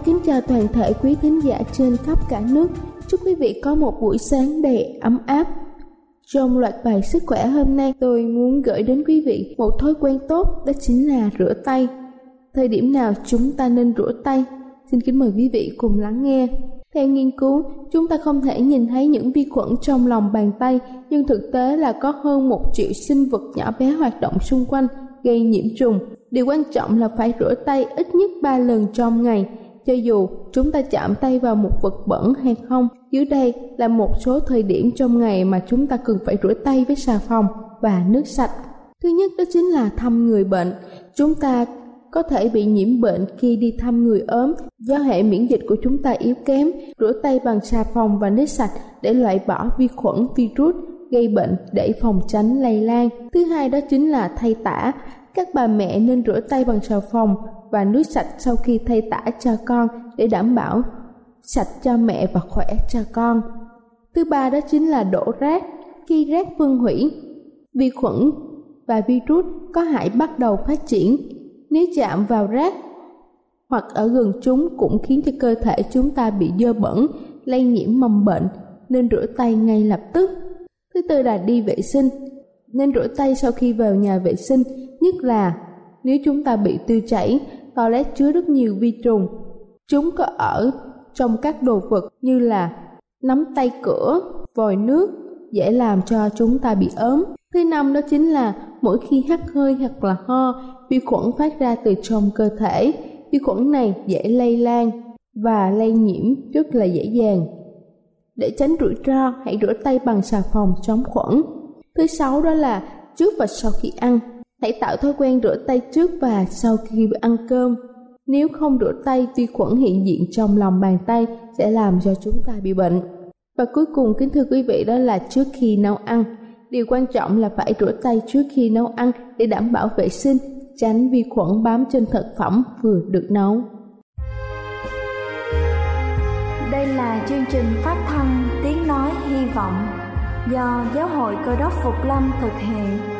Ái kính chào toàn thể quý thính giả trên khắp cả nước. Chúc quý vị có một buổi sáng đầy ấm áp. Trong loạt bài sức khỏe hôm nay, tôi muốn gửi đến quý vị một thói quen tốt đó chính là rửa tay. Thời điểm nào chúng ta nên rửa tay? Xin kính mời quý vị cùng lắng nghe. Theo nghiên cứu, chúng ta không thể nhìn thấy những vi khuẩn trong lòng bàn tay, nhưng thực tế là có hơn một triệu sinh vật nhỏ bé hoạt động xung quanh gây nhiễm trùng. Điều quan trọng là phải rửa tay ít nhất 3 lần trong ngày, cho dù chúng ta chạm tay vào một vật bẩn hay không. Dưới đây là một số thời điểm trong ngày mà chúng ta cần phải rửa tay với xà phòng và nước sạch. Thứ nhất đó chính là thăm người bệnh. Chúng ta có thể bị nhiễm bệnh khi đi thăm người ốm do hệ miễn dịch của chúng ta yếu kém. Rửa tay bằng xà phòng và nước sạch để loại bỏ vi khuẩn, virus gây bệnh để phòng tránh lây lan. Thứ hai đó chính là thay tả. Các bà mẹ nên rửa tay bằng xà phòng và nước sạch sau khi thay tả cho con để đảm bảo sạch cho mẹ và khỏe cho con. Thứ ba đó chính là đổ rác. Khi rác phân hủy, vi khuẩn và virus có hại bắt đầu phát triển. Nếu chạm vào rác hoặc ở gần chúng cũng khiến cho cơ thể chúng ta bị dơ bẩn, lây nhiễm mầm bệnh nên rửa tay ngay lập tức. Thứ tư là đi vệ sinh. Nên rửa tay sau khi vào nhà vệ sinh, nhất là nếu chúng ta bị tiêu chảy, toilet chứa rất nhiều vi trùng. Chúng có ở trong các đồ vật như là nắm tay cửa, vòi nước, dễ làm cho chúng ta bị ốm. Thứ năm đó chính là mỗi khi hắt hơi hoặc là ho, vi khuẩn phát ra từ trong cơ thể. Vi khuẩn này dễ lây lan và lây nhiễm rất là dễ dàng. Để tránh rủi ro, hãy rửa tay bằng xà phòng chống khuẩn. Thứ sáu đó là trước và sau khi ăn. Hãy tạo thói quen rửa tay trước và sau khi ăn cơm. Nếu không rửa tay, vi khuẩn hiện diện trong lòng bàn tay sẽ làm cho chúng ta bị bệnh. Và cuối cùng kính thưa quý vị đó là trước khi nấu ăn. Điều quan trọng là phải rửa tay trước khi nấu ăn để đảm bảo vệ sinh, tránh vi khuẩn bám trên thực phẩm vừa được nấu. Đây là chương trình phát thanh Tiếng Nói Hy Vọng do Giáo hội Cơ đốc Phục Lâm thực hiện.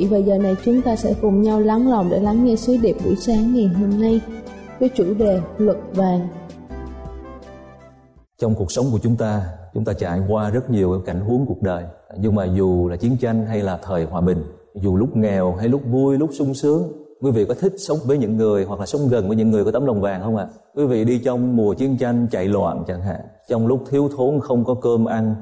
vị, và giờ này chúng ta sẽ cùng nhau lắng lòng để lắng nghe sứ điệp buổi sáng ngày hôm nay với chủ đề luật vàng. trong cuộc sống của chúng ta chúng ta trải qua rất nhiều cảnh huống cuộc đời. Nhưng mà dù là chiến tranh hay là thời hòa bình dù lúc nghèo hay lúc vui lúc sung sướng quý vị có thích sống với những người hoặc là sống gần với những người có tấm lòng vàng không ạ? Quý vị đi trong mùa chiến tranh chạy loạn chẳng hạn trong lúc thiếu thốn không có cơm ăn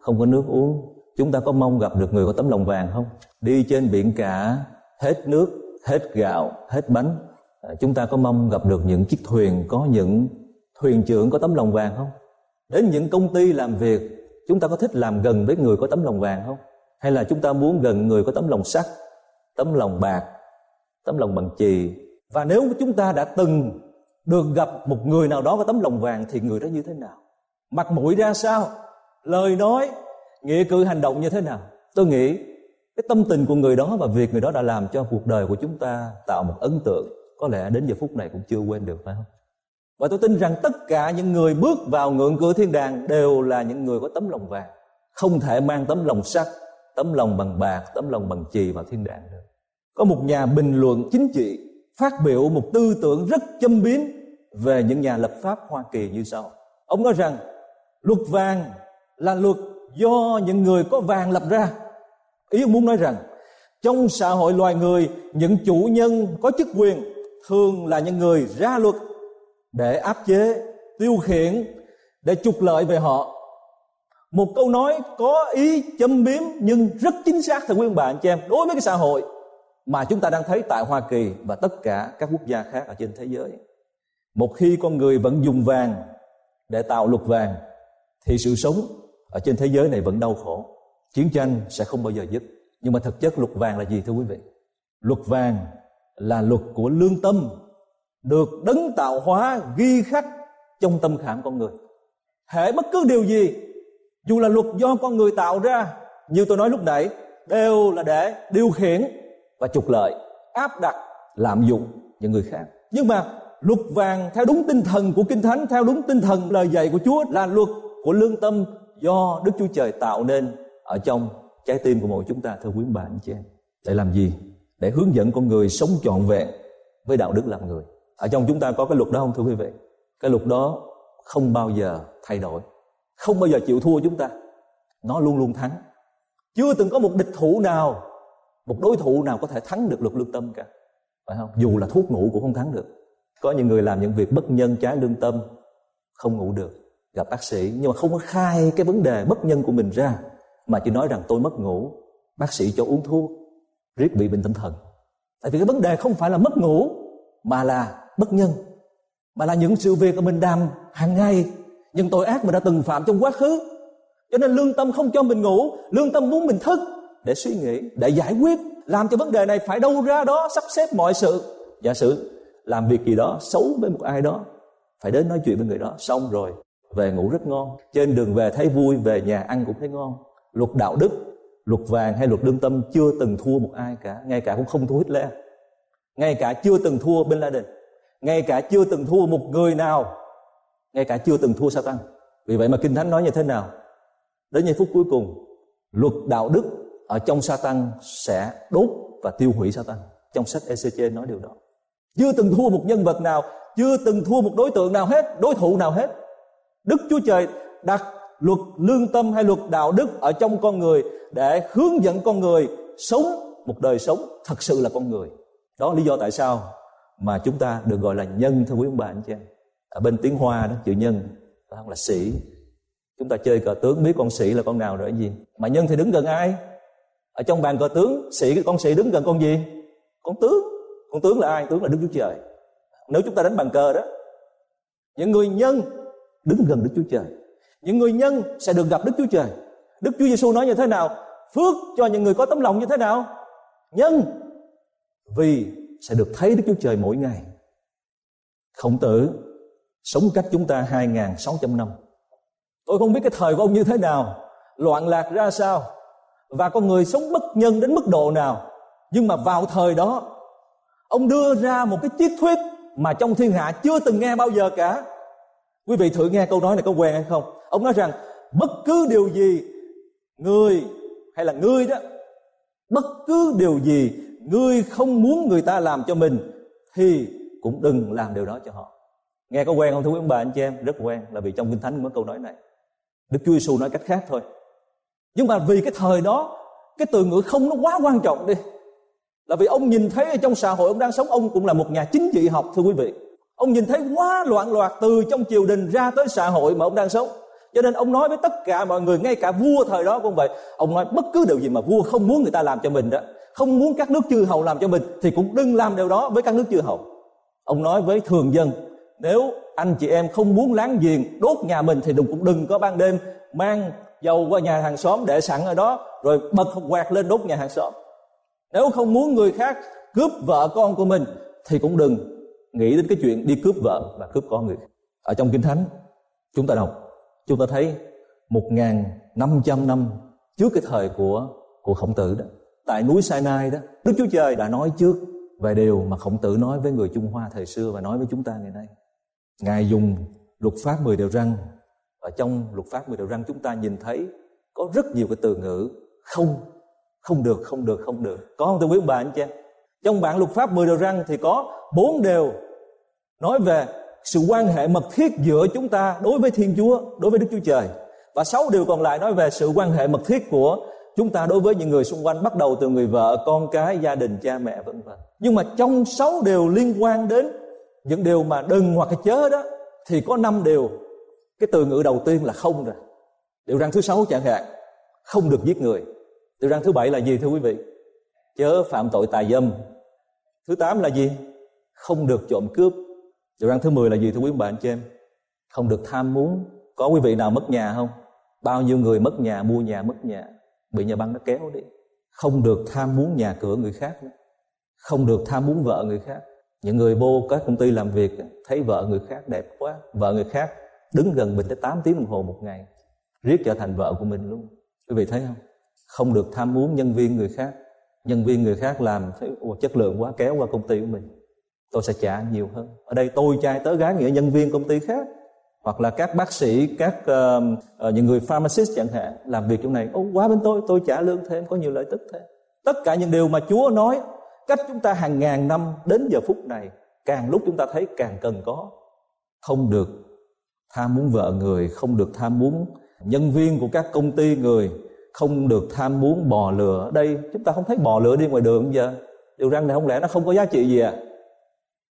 không có nước uống chúng ta có mong gặp được người có tấm lòng vàng không? Đi trên biển cả, hết nước, hết gạo, hết bánh. À, chúng ta có mong gặp được những chiếc thuyền, có những thuyền trưởng có tấm lòng vàng không? Đến những công ty làm việc, chúng ta có thích làm gần với người có tấm lòng vàng không? Hay là chúng ta muốn gần người có tấm lòng sắt tấm lòng bạc, tấm lòng bằng chì? Và nếu chúng ta đã từng được gặp một người nào đó có tấm lòng vàng thì người đó như thế nào? Mặt mũi ra sao? Lời nói, nghĩa cử hành động như thế nào? Tôi nghĩ cái tâm tình của người đó và việc người đó đã làm cho cuộc đời của chúng ta tạo một ấn tượng. Có lẽ đến giờ phút này cũng chưa quên được, phải không? Và tôi tin rằng tất cả những người bước vào ngưỡng cửa thiên đàng đều là những người có tấm lòng vàng. Không thể mang tấm lòng sắt tấm lòng bằng bạc, tấm lòng bằng chì vào thiên đàng được. Có một nhà bình luận chính trị phát biểu một tư tưởng rất châm biếm về những nhà lập pháp Hoa Kỳ như sau. Ông nói rằng, luật vàng là luật do những người có vàng lập ra ý ông muốn nói rằng, trong xã hội loài người, những chủ nhân có chức quyền thường là những người ra luật để áp chế, tiêu khiển, để trục lợi về họ một câu nói có ý châm biếm nhưng rất chính xác, thưa quý ông bà, anh chị em, đối với cái xã hội mà chúng ta đang thấy tại Hoa Kỳ và tất cả các quốc gia khác ở trên thế giới. Một khi con người vẫn dùng vàng để tạo luật vàng, thì sự sống ở trên thế giới này vẫn đau khổ. Chiến tranh sẽ không bao giờ dứt. Nhưng mà thực chất luật vàng là gì, thưa quý vị? Luật vàng là luật của lương tâm, được đấng tạo hóa ghi khắc trong tâm khảm con người. Hệ bất cứ điều gì, dù là luật do con người tạo ra, như tôi nói lúc nãy, đều là để điều khiển và trục lợi, áp đặt, lạm dụng những người khác nhưng mà luật vàng theo đúng tinh thần của kinh thánh, theo đúng tinh thần lời dạy của chúa là luật của lương tâm do đức chúa trời tạo nên ở trong trái tim của mỗi chúng ta, thưa quý bà, anh chị em. Để làm gì? Để hướng dẫn con người sống trọn vẹn với đạo đức làm người. Ở trong chúng ta có cái luật đó không, thưa quý vị? Cái luật đó không bao giờ thay đổi. Không bao giờ chịu thua chúng ta. Nó luôn luôn thắng. Chưa từng có một địch thủ nào, một đối thủ nào có thể thắng được luật lương tâm cả. Phải không? Dù là thuốc ngủ cũng không thắng được. Có những người làm những việc bất nhân trái lương tâm, không ngủ được, gặp bác sĩ. Nhưng mà không có khai cái vấn đề bất nhân của mình ra mà chỉ nói rằng tôi mất ngủ. Bác sĩ cho uống thuốc, riết bị bệnh tâm thần. Tại vì cái vấn đề không phải là mất ngủ, mà là bất nhân. Mà là những sự việc mà mình làm hàng ngày. Những tội ác mình đã từng phạm trong quá khứ. Cho nên lương tâm không cho mình ngủ, lương tâm muốn mình thức. Để suy nghĩ, để giải quyết, làm cho vấn đề này phải đâu ra đó, sắp xếp mọi sự. Giả sử làm việc gì đó, xấu với một ai đó, phải đến nói chuyện với người đó, xong rồi, về ngủ rất ngon. Trên đường về thấy vui, về nhà ăn cũng thấy ngon luật đạo đức, luật vàng hay luật lương tâm chưa từng thua một ai cả, ngay cả cũng không thua Hitler. Ngay cả chưa từng thua Bin Laden. Ngay cả chưa từng thua một người nào. Ngay cả chưa từng thua Satan. Vì vậy mà kinh thánh nói như thế nào? Đến giây phút cuối cùng, luật đạo đức ở trong Satan sẽ đốt và tiêu hủy Satan. Trong sách ECC nói điều đó. Chưa từng thua một nhân vật nào, chưa từng thua một đối tượng nào hết, đối thủ nào hết. Đức chúa trời đặt luật lương tâm hay luật đạo đức ở trong con người để hướng dẫn con người sống một đời sống thật sự là con người. Đó là lý do tại sao mà chúng ta được gọi là nhân, thưa quý ông bà, anh chị em. Ở bên tiếng hoa đó, chữ nhân không? Là sĩ. Chúng ta chơi cờ tướng, biết con sĩ là con nào rồi gì? Mà nhân thì đứng gần ai? Ở trong bàn cờ tướng, sĩ con sĩ đứng gần con gì? Con tướng. Con tướng là ai? Tướng là đức chúa trời. Nếu chúng ta đánh bàn cờ đó, những người nhân đứng gần đức chúa trời những người nhân sẽ được gặp đức chúa trời. Đức chúa giêsu nói như thế nào? Phước cho những người có tấm lòng như thế nào? Nhân, vì sẽ được thấy đức chúa trời mỗi ngày. Khổng tử, sống cách chúng ta 2.600 năm. Tôi không biết cái thời của ông như thế nào, loạn lạc ra sao, và con người sống bất nhân đến mức độ nào. Nhưng mà vào thời đó, ông đưa ra một cái triết thuyết mà trong thiên hạ chưa từng nghe bao giờ cả. Quý vị thử nghe câu nói này có quen hay không? Ông nói rằng, bất cứ điều gì người hay là ngươi đó, bất cứ điều gì ngươi không muốn người ta làm cho mình, thì cũng đừng làm điều đó cho họ. Nghe có quen không thưa quý ông bà, anh chị em? Rất quen, là vì trong kinh thánh có câu nói này. Đức chúa giêsu nói cách khác thôi. Nhưng mà vì cái thời đó, cái từ ngữ không nó quá quan trọng đi. Là vì ông nhìn thấy ở trong xã hội ông đang sống, ông cũng là một nhà chính trị học, thưa quý vị. Ông nhìn thấy quá loạn loạt từ trong triều đình ra tới xã hội mà ông đang sống cho nên ông nói với tất cả mọi người, ngay cả vua thời đó cũng vậy. Ông nói bất cứ điều gì mà vua không muốn người ta làm cho mình đó, không muốn các nước chư hầu làm cho mình, thì cũng đừng làm điều đó với các nước chư hầu. Ông nói với thường dân, nếu anh chị em không muốn láng giềng đốt nhà mình thì đừng, cũng đừng có ban đêm mang dầu qua nhà hàng xóm để sẵn ở đó, rồi bật quạt lên đốt nhà hàng xóm. Nếu không muốn người khác cướp vợ con của mình thì cũng đừng nghĩ đến cái chuyện đi cướp vợ và cướp con người ở trong kinh thánh, chúng ta đọc chúng ta thấy một ngàn năm trăm năm trước cái thời của của khổng tử đó. Tại núi Sinai đó, Đức Chúa Trời đã nói trước về điều mà khổng tử nói với người Trung Hoa thời xưa và nói với chúng ta ngày nay. Ngài dùng luật pháp 10 điều răn, và trong luật pháp 10 điều răn chúng ta nhìn thấy có rất nhiều cái từ ngữ không không được không được không được. Có không tôi biết bà, anh chị trong bản luật pháp 10 điều răn thì có bốn điều nói về sự quan hệ mật thiết giữa chúng ta đối với Thiên Chúa, đối với Đức Chúa Trời. Và sáu điều còn lại nói về sự quan hệ mật thiết của chúng ta đối với những người xung quanh bắt đầu từ người vợ, con cái, gia đình, cha mẹ vân vân. Nhưng mà trong sáu điều liên quan đến những điều mà đừng hoặc chớ đó thì có năm điều. Cái từ ngữ đầu tiên là không rồi. Điều răn thứ sáu chẳng hạn, không được giết người. Điều răn thứ bảy là gì thưa quý vị? Chớ phạm tội tà dâm. Thứ tám là gì? Không được trộm cướp Điều răn thứ 10 là gì thưa quý bà anh chị em? Không được tham muốn. Có quý vị nào mất nhà không? Bao nhiêu người mất nhà, mua nhà, mất nhà. Bị nhà băng nó kéo đi. Không được tham muốn nhà cửa người khác nữa. Không được tham muốn vợ người khác. Những người vô các công ty làm việc thấy vợ người khác đẹp quá. Vợ người khác đứng gần mình tới 8 tiếng đồng hồ một ngày. Riết trở thành vợ của mình luôn. Quý vị thấy không? Không được tham muốn nhân viên người khác. Nhân viên người khác làm thấy chất lượng quá kéo qua công ty của mình tôi sẽ trả nhiều hơn. Ở đây tôi trai tớ gái nghĩa nhân viên công ty khác hoặc là các bác sĩ các uh, uh, những người pharmacist chẳng hạn làm việc trong này. Ô quá bên tôi tôi trả lương thêm có nhiều lợi tức thêm. Tất cả những điều mà Chúa nói cách chúng ta hàng ngàn năm đến giờ phút này càng lúc chúng ta thấy càng cần có. Không được tham muốn vợ người không được tham muốn nhân viên của các công ty người không được tham muốn bò lừa ở đây chúng ta không thấy bò lừa đi ngoài đường giờ. Điều răng này không lẽ nó không có giá trị gì À,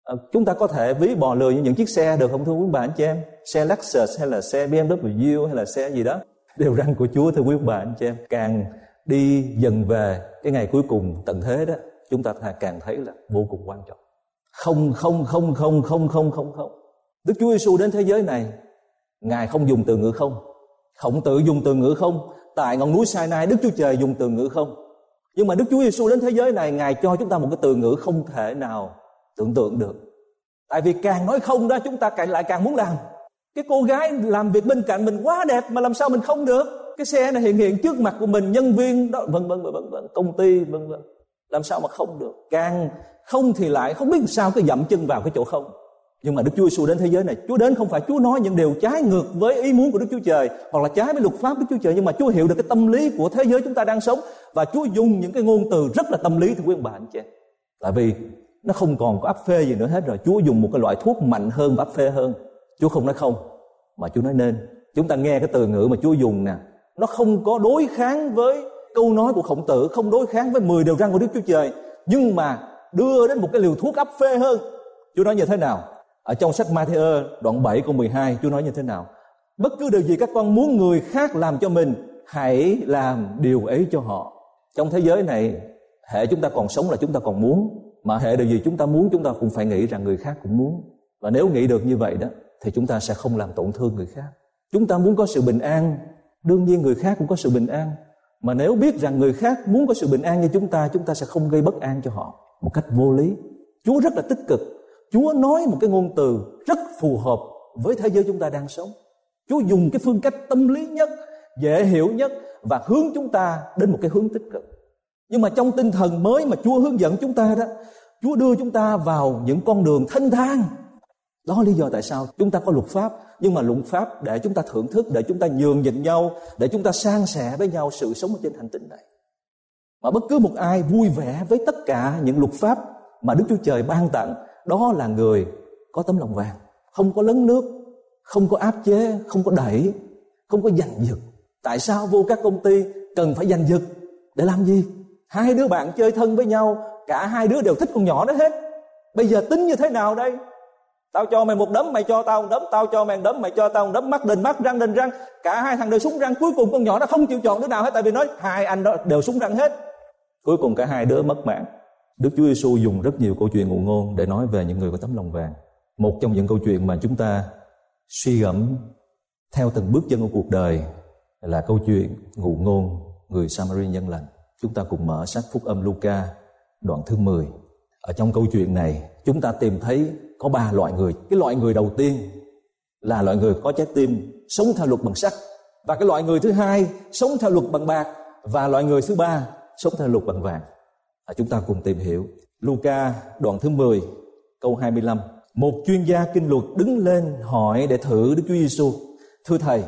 Ờ, chúng ta có thể ví bò lừa như những chiếc xe được không, thưa quý bà anh chị em? Xe Lexus hay là xe BMW hay là xe gì đó đều răng của Chúa, thưa quý bà anh chị em. Càng đi dần về cái ngày cuối cùng tận thế đó, chúng ta càng thấy là vô cùng quan trọng. Không không không không không không không không. Đức Chúa Giêsu đến thế giới này, ngài không dùng từ ngữ không. Khổng tử dùng từ ngữ không. Tại ngọn núi Sinai, Đức Chúa Trời dùng từ ngữ không. Nhưng mà Đức Chúa Giêsu đến thế giới này, ngài cho chúng ta một cái từ ngữ không thể nào tưởng tượng được. Tại vì càng nói không đó, chúng ta càng lại càng muốn làm. Cái cô gái làm việc bên cạnh mình quá đẹp mà làm sao mình không được. Cái xe này hiện hiện trước mặt của mình, nhân viên đó, vân vân vân vân công ty, vân vân. Làm sao mà không được? Càng không thì lại không biết sao cứ dậm chân vào cái chỗ không. Nhưng mà Đức Chúa Giêsu đến thế giới này, Chúa đến không phải Chúa nói những điều trái ngược với ý muốn của Đức Chúa Trời, hoặc là trái với luật pháp của Đức Chúa Trời, nhưng mà Chúa hiểu được cái tâm lý của thế giới chúng ta đang sống, và Chúa dùng những cái ngôn từ rất là tâm lý thưa quý ông bà, anh chị tại vì nó không còn có áp phê gì nữa hết rồi. Chúa dùng một cái loại thuốc mạnh hơn và áp phê hơn. Chúa không nói không, mà chúa nói nên. Chúng ta nghe cái từ ngữ mà chúa dùng nè. Nó không có đối kháng với câu nói của khổng tử, không đối kháng với 10 điều răn của đức chúa trời. Nhưng mà đưa đến một cái liều thuốc áp phê hơn. Chúa nói như thế nào? Ở trong sách Matthew đoạn 7 câu 12 Chúa nói như thế nào? Bất cứ điều gì các con muốn người khác làm cho mình, hãy làm điều ấy cho họ. Trong thế giới này, hệ chúng ta còn sống là chúng ta còn muốn mà hệ điều gì chúng ta muốn, chúng ta cũng phải nghĩ rằng người khác cũng muốn. Và nếu nghĩ được như vậy đó, thì chúng ta sẽ không làm tổn thương người khác. Chúng ta muốn có sự bình an. Đương nhiên người khác cũng có sự bình an. Mà nếu biết rằng người khác muốn có sự bình an như chúng ta chúng ta sẽ không gây bất an cho họ. Một cách vô lý. Chúa rất là tích cực. Chúa nói một cái ngôn từ rất phù hợp với thế giới chúng ta đang sống. Chúa dùng cái phương cách tâm lý nhất, dễ hiểu nhất và hướng chúng ta đến một cái hướng tích cực nhưng mà trong tinh thần mới mà chúa hướng dẫn chúng ta đó, chúa đưa chúng ta vào những con đường thanh thang. Đó là lý do tại sao chúng ta có luật pháp. Nhưng mà luật pháp để chúng ta thưởng thức, để chúng ta nhường nhịn nhau, để chúng ta san sẻ với nhau sự sống ở trên hành tinh này. Mà bất cứ một ai vui vẻ với tất cả những luật pháp mà Đức Chúa Trời ban tặng, đó là người có tấm lòng vàng. Không có lấn nước, không có áp chế, không có đẩy, không có giành giật. Tại sao vô các công ty cần phải giành giật? Để làm gì? Hai đứa bạn chơi thân với nhau, cả hai đứa đều thích con nhỏ đó hết. Bây giờ tính như thế nào đây? Tao cho mày một đấm, mày cho tao một đấm, tao cho mày một đấm, mày cho tao một đấm. Mắt đền mắt, răng đền răng. Cả hai thằng đều súng răng. Cuối cùng con nhỏ nó không chịu chọn đứa nào hết, tại vì nói hai anh đó đều súng răng hết. Cuối cùng cả hai đứa mất mạng. Đức Chúa Giêsu dùng rất nhiều câu chuyện ngụ ngôn để nói về những người có tấm lòng vàng. Một trong những câu chuyện mà chúng ta suy gẫm theo từng bước chân của cuộc đời là câu chuyện ngụ ngôn người Samari nhân lành. Chúng ta cùng mở sách Phúc âm Luca đoạn thứ 10. Ở trong câu chuyện này, chúng ta tìm thấy có ba loại người. Cái loại người đầu tiên là loại người có trái tim sống theo luật bằng sắt và cái loại người thứ hai sống theo luật bằng bạc và loại người thứ ba sống theo luật bằng vàng. À, chúng ta cùng tìm hiểu. Luca đoạn thứ 10 câu 25. Một chuyên gia kinh luật đứng lên hỏi để thử Đức Chúa Giêsu. Thưa thầy,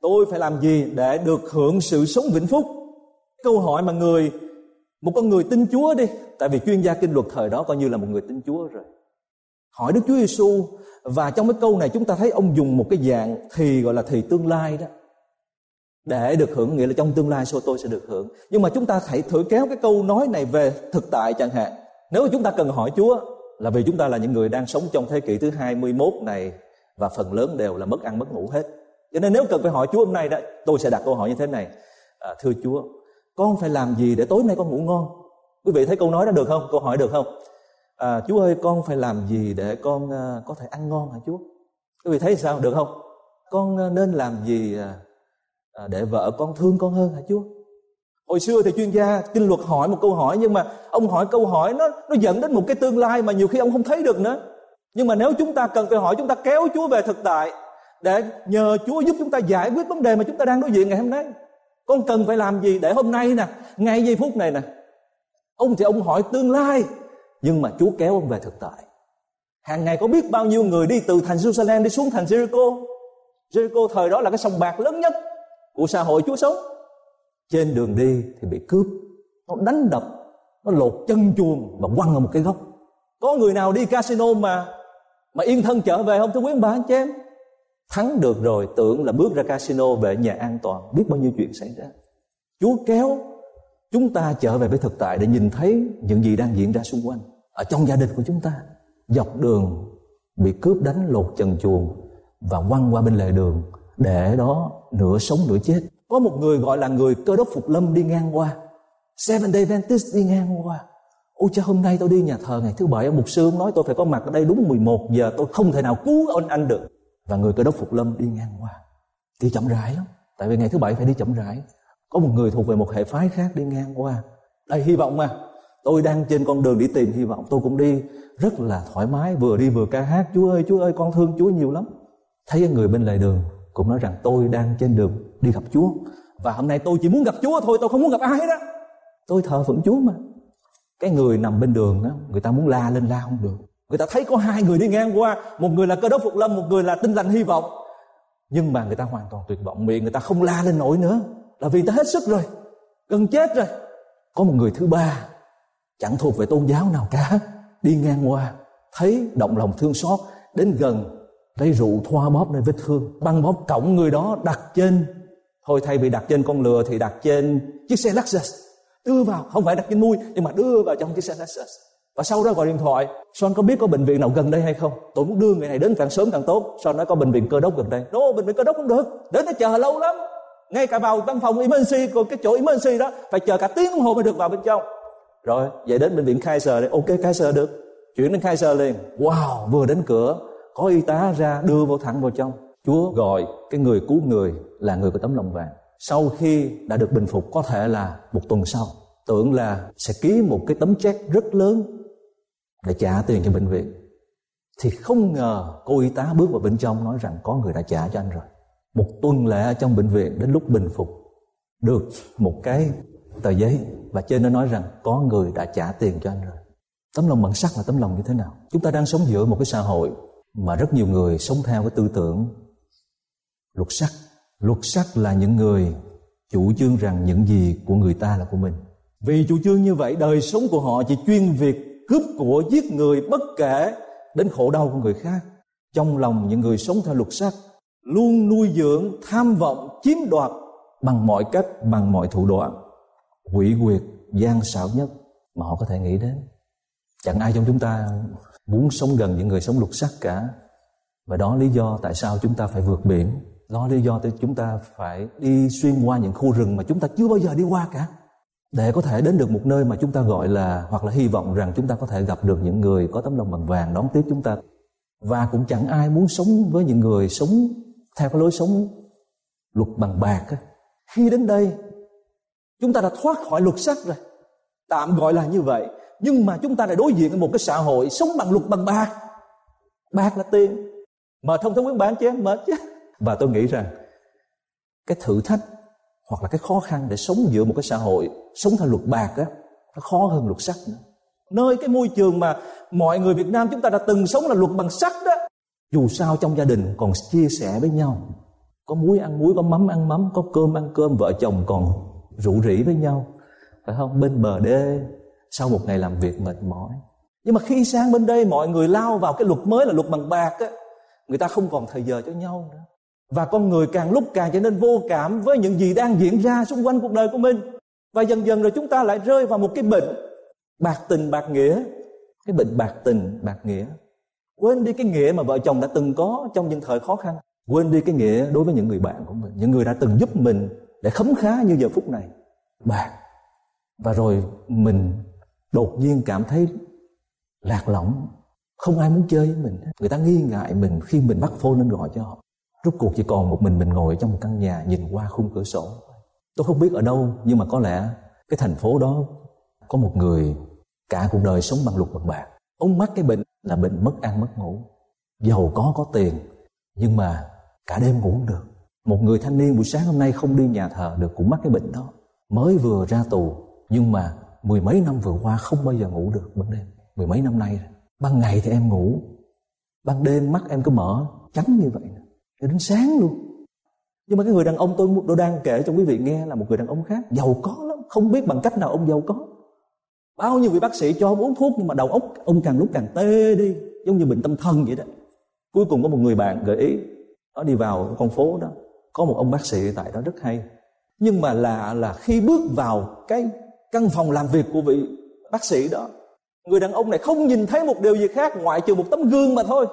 tôi phải làm gì để được hưởng sự sống vĩnh phúc? Câu hỏi mà người một con người tin Chúa đi, tại vì chuyên gia kinh luật thời đó coi như là một người tin Chúa rồi. Hỏi Đức Chúa Giêsu và trong cái câu này chúng ta thấy ông dùng một cái dạng thì gọi là thì tương lai đó. Để được hưởng nghĩa là trong tương lai sau tôi sẽ được hưởng. Nhưng mà chúng ta hãy thử kéo cái câu nói này về thực tại chẳng hạn. Nếu chúng ta cần hỏi Chúa là vì chúng ta là những người đang sống trong thế kỷ thứ 21 này và phần lớn đều là mất ăn mất ngủ hết. Cho nên nếu cần phải hỏi Chúa hôm nay đó tôi sẽ đặt câu hỏi như thế này. À, thưa Chúa con phải làm gì để tối nay con ngủ ngon quý vị thấy câu nói đó được không câu hỏi được không à, Chúa ơi con phải làm gì để con uh, có thể ăn ngon hả Chúa quý vị thấy sao được không con uh, nên làm gì uh, à, để vợ con thương con hơn hả Chúa? Hồi xưa thì chuyên gia kinh luật hỏi một câu hỏi nhưng mà ông hỏi câu hỏi nó nó dẫn đến một cái tương lai mà nhiều khi ông không thấy được nữa. Nhưng mà nếu chúng ta cần phải hỏi chúng ta kéo Chúa về thực tại để nhờ Chúa giúp chúng ta giải quyết vấn đề mà chúng ta đang đối diện ngày hôm nay. Con cần phải làm gì để hôm nay nè, ngay giây phút này nè. Ông thì ông hỏi tương lai nhưng mà Chúa kéo ông về thực tại. Hàng ngày có biết bao nhiêu người đi từ thành Jerusalem đi xuống thành Jericho. Jericho thời đó là cái sòng bạc lớn nhất của xã hội Chúa sống trên đường đi thì bị cướp nó đánh đập nó lột chân chuồng và quăng ở một cái góc có người nào đi casino mà mà yên thân trở về không thưa quý bà anh chị em thắng được rồi, tưởng là bước ra casino về nhà an toàn. Biết bao nhiêu chuyện xảy ra. Chúa kéo chúng ta trở về với thực tại để nhìn thấy những gì đang diễn ra xung quanh. Ở trong gia đình của chúng ta, dọc đường bị cướp đánh lột trần chuồng và quăng qua bên lề đường, để đó nửa sống nửa chết. Có một người gọi là người cơ đốc phục lâm đi ngang qua. Seven day adventist đi ngang qua. Ôi cha, hôm nay tôi đi nhà thờ ngày thứ bảy, ông mục sư ông nói tôi phải có mặt ở đây đúng 11 giờ, tôi không thể nào cứu ông anh được và người cơ đốc phục lâm đi ngang qua. Đi chậm rãi lắm. Tại vì ngày thứ bảy phải đi chậm rãi. Có một người thuộc về một hệ phái khác đi ngang qua. Đây, hy vọng mà. Tôi đang trên con đường đi tìm hy vọng. Tôi cũng đi rất là thoải mái, vừa đi vừa ca hát. Chúa ơi chúa ơi, con thương chúa nhiều lắm. Thấy người bên lề đường cũng nói rằng, tôi đang trên đường đi gặp Chúa. Và hôm nay tôi chỉ muốn gặp Chúa thôi, tôi không muốn gặp ai đó tôi thờ phượng Chúa mà. Cái người nằm bên đường đó, người ta muốn la lên la không được người ta thấy có hai người đi ngang qua, một người là cơ đốc phục lâm, một người là tinh lành hy vọng. Nhưng mà người ta hoàn toàn tuyệt vọng miệng người ta không la lên nổi nữa. Là vì ta hết sức rồi, gần chết rồi. Có một người thứ ba, chẳng thuộc về tôn giáo nào cả, đi ngang qua, thấy động lòng thương xót, đến gần, lấy rượu thoa bóp nơi vết thương, băng bóp cổng người đó đặt trên. Thôi thay vì đặt trên con lừa thì đặt trên chiếc xe Lexus. Đưa vào, không phải đặt trên mui, nhưng mà đưa vào trong chiếc xe Lexus và sau đó gọi điện thoại. Son có biết có bệnh viện nào gần đây hay không? Tôi muốn đưa người này đến càng sớm càng tốt. Son nói có bệnh viện cơ đốc gần đây. No bệnh viện cơ đốc không được. Đến nó chờ lâu lắm. Ngay cả vào văn phòng emergency còn cái chỗ emergency đó, phải chờ cả tiếng đồng hồ mới được vào bên trong. Rồi vậy đến bệnh viện Kaiser đi. Ok, Kaiser được. Chuyển đến Kaiser liền. Wow, vừa đến cửa. Có y tá ra đưa vô thẳng vào trong. Chúa gọi, cái người cứu người là người có tấm lòng vàng. Sau khi đã được bình phục, có thể là một tuần sau, tưởng là sẽ ký một cái tấm check rất lớn để trả tiền cho bệnh viện. Thì không ngờ cô y tá bước vào bên trong nói rằng có người đã trả cho anh rồi. Một tuần lễ ở trong bệnh viện đến lúc bình phục, được một cái tờ giấy và trên nó nói rằng có người đã trả tiền cho anh rồi. Tấm lòng mẫn sắc là tấm lòng như thế nào? Chúng ta đang sống giữa một cái xã hội mà rất nhiều người sống theo cái tư tưởng luật sắc. luật sắc là những người chủ trương rằng những gì của người ta là của mình. Vì chủ trương như vậy, đời sống của họ chỉ chuyên việc cướp của giết người bất kể đến khổ đau của người khác. Trong lòng những người sống theo luật sắc luôn nuôi dưỡng tham vọng, chiếm đoạt bằng mọi cách, bằng mọi thủ đoạn. Quỷ quyệt, gian xảo nhất mà họ có thể nghĩ đến. Chẳng ai trong chúng ta muốn sống gần những người sống luật sắc cả. Và đó lý do tại sao chúng ta phải vượt biển. Đó lý do tại chúng ta phải đi xuyên qua những khu rừng mà chúng ta chưa bao giờ đi qua cả để có thể đến được một nơi mà chúng ta gọi là, hoặc là hy vọng rằng chúng ta có thể gặp được những người có tấm lòng bằng vàng đón tiếp chúng ta. Và cũng chẳng ai muốn sống với những người sống theo cái lối sống luật bằng bạc khi đến đây, chúng ta đã thoát khỏi luật sắt rồi. Tạm gọi là như vậy. Nhưng mà chúng ta lại đối diện với một cái xã hội sống bằng luật bằng bạc. Bạc là tiền. Mà thông thống quyến bán chứ em mệt chứ. Và tôi nghĩ rằng cái thử thách hoặc là cái khó khăn để sống giữa một cái xã hội, sống theo luật bạc á, nó khó hơn luật sắt nữa. Nơi cái môi trường mà mọi người Việt Nam chúng ta đã từng sống là luật bằng sắt đó, dù sao trong gia đình còn chia sẻ với nhau. Có muối ăn muối, có mắm ăn mắm, có cơm ăn cơm, vợ chồng còn rủ rỉ với nhau, phải không? Bên bờ đê, sau một ngày làm việc mệt mỏi. Nhưng mà khi sang bên đây mọi người lao vào cái luật mới là luật bằng bạc á, người ta không còn thời giờ cho nhau nữa và con người càng lúc càng trở nên vô cảm với những gì đang diễn ra xung quanh cuộc đời của mình. Và dần dần rồi chúng ta lại rơi vào một cái bệnh bạc tình, bạc nghĩa. Cái bệnh bạc tình, bạc nghĩa. Quên đi cái nghĩa mà vợ chồng đã từng có trong những thời khó khăn. Quên đi cái nghĩa đối với những người bạn của mình, những người đã từng giúp mình để khấm khá như giờ phút này. Bạc. Và rồi mình đột nhiên cảm thấy lạc lõng. Không ai muốn chơi với mình người ta nghi ngại mình khi mình bắt phone lên gọi cho họ rốt cuộc chỉ còn một mình mình ngồi trong một căn nhà nhìn qua khung cửa sổ. Tôi không biết ở đâu, nhưng mà có lẽ cái thành phố đó có một người cả cuộc đời sống bằng lục bằng bạc. Ông mắc cái bệnh là bệnh mất ăn mất ngủ. Giàu có có tiền, nhưng mà cả đêm ngủ không được. Một người thanh niên buổi sáng hôm nay không đi nhà thờ được cũng mắc cái bệnh đó. Mới vừa ra tù, nhưng mà mười mấy năm vừa qua không bao giờ ngủ được ban đêm. Mười mấy năm nay ban ngày thì em ngủ, ban đêm mắt em cứ mở, trắng như vậy cho đến sáng luôn. Nhưng mà cái người đàn ông tôi tôi đang kể cho quý vị nghe là một người đàn ông khác, giàu có lắm, không biết bằng cách nào ông giàu có. Bao nhiêu vị bác sĩ cho ông uống thuốc nhưng mà đầu óc ông càng lúc càng tê đi, giống như bệnh tâm thần vậy đó. Cuối cùng có một người bạn gợi ý, nó đi vào con phố đó, có một ông bác sĩ tại đó rất hay. Nhưng mà là là khi bước vào cái căn phòng làm việc của vị bác sĩ đó, người đàn ông này không nhìn thấy một điều gì khác ngoại trừ một tấm gương mà thôi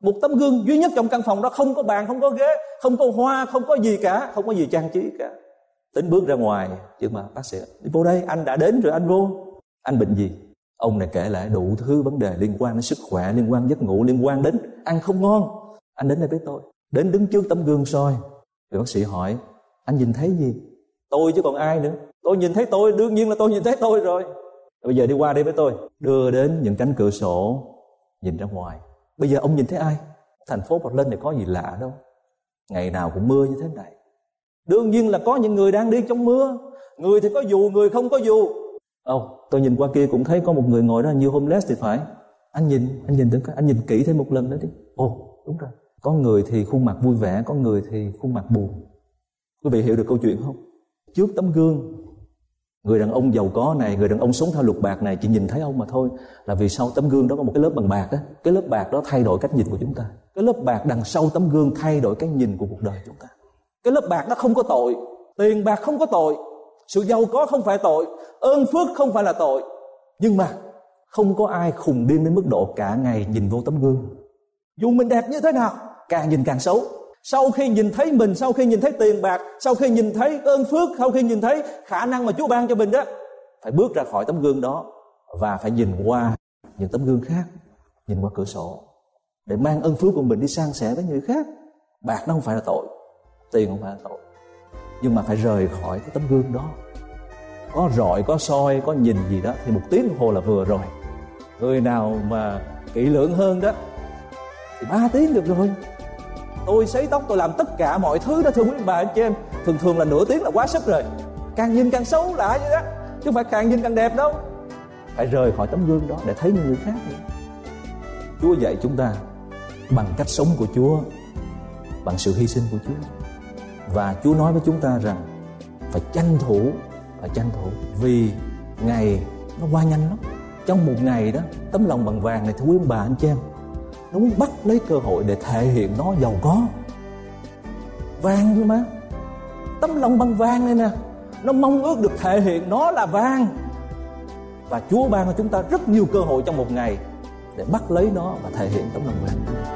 một tấm gương duy nhất trong căn phòng đó, không có bàn, không có ghế, không có hoa, không có gì cả, không có gì trang trí cả. Tính bước ra ngoài, chứ mà bác sĩ đi vô đây, anh đã đến rồi, anh vô. Anh bệnh gì? Ông này kể lại đủ thứ vấn đề liên quan đến sức khỏe, liên quan giấc ngủ, liên quan đến ăn không ngon. Anh đến đây với tôi, đến đứng trước tấm gương soi. Rồi bác sĩ hỏi, anh nhìn thấy gì? Tôi chứ còn ai nữa. Tôi nhìn thấy tôi, đương nhiên là tôi nhìn thấy tôi rồi. Bây giờ đi qua đây với tôi. Đưa đến những cánh cửa sổ, nhìn ra ngoài bây giờ ông nhìn thấy ai? Thành phố Portland này có gì lạ đâu. Ngày nào cũng mưa như thế này. Đương nhiên là có những người đang đi trong mưa. Người thì có dù người không có dù. Ồ oh, tôi nhìn qua kia cũng thấy có một người ngồi đó như homeless thì phải. Anh nhìn anh nhìn anh nhìn kỹ thêm một lần nữa đi. Ồ oh, đúng rồi. Có người thì khuôn mặt vui vẻ có người thì khuôn mặt buồn. Quý vị hiểu được câu chuyện không? Trước tấm gương người đàn ông giàu có này, người đàn ông sống theo luật bạc này chỉ nhìn thấy ông mà thôi. Là vì sau tấm gương đó có một cái lớp bằng bạc á. Cái lớp bạc đó thay đổi cách nhìn của chúng ta. Cái lớp bạc đằng sau tấm gương thay đổi cái nhìn của cuộc đời chúng ta. Cái lớp bạc nó không có tội. Tiền bạc không có tội. Sự giàu có không phải tội. Ơn phước không phải là tội. Nhưng mà không có ai khùng điên đến mức độ cả ngày nhìn vô tấm gương. Dù mình đẹp như thế nào, càng nhìn càng xấu sau khi nhìn thấy mình, sau khi nhìn thấy tiền bạc, sau khi nhìn thấy ơn phước, sau khi nhìn thấy khả năng mà chúa ban cho mình đó, phải bước ra khỏi tấm gương đó và phải nhìn qua những tấm gương khác, nhìn qua cửa sổ để mang ơn phước của mình đi sang sẻ với người khác. Bạc nó không phải là tội, tiền không phải là tội, nhưng mà phải rời khỏi cái tấm gương đó. Có rọi, có soi, có nhìn gì đó thì một tiếng đồng hồ là vừa rồi. Người nào mà kỹ lưỡng hơn đó thì ba tiếng được rồi tôi sấy tóc, tôi làm tất cả mọi thứ đó, thưa quý bà, anh chị em. Thường thường là nửa tiếng là quá sức rồi. Càng nhìn càng xấu lạ vậy đó? Chứ không phải càng nhìn càng đẹp đâu. Phải rời khỏi tấm gương đó để thấy những người khác nữa. Chúa dạy chúng ta bằng cách sống của Chúa, bằng sự hy sinh của Chúa. Và Chúa nói với chúng ta rằng phải tranh thủ, phải tranh thủ. Vì ngày nó qua nhanh lắm. Trong một ngày đó, tấm lòng bằng vàng này, thưa quý bà, anh chị em nó muốn bắt lấy cơ hội để thể hiện nó giàu có. Vàng thôi mà tấm lòng bằng vàng này nè. Nó mong ước được thể hiện nó là vàng. Và Chúa ban cho chúng ta rất nhiều cơ hội trong một ngày để bắt lấy nó và thể hiện tấm lòng vàng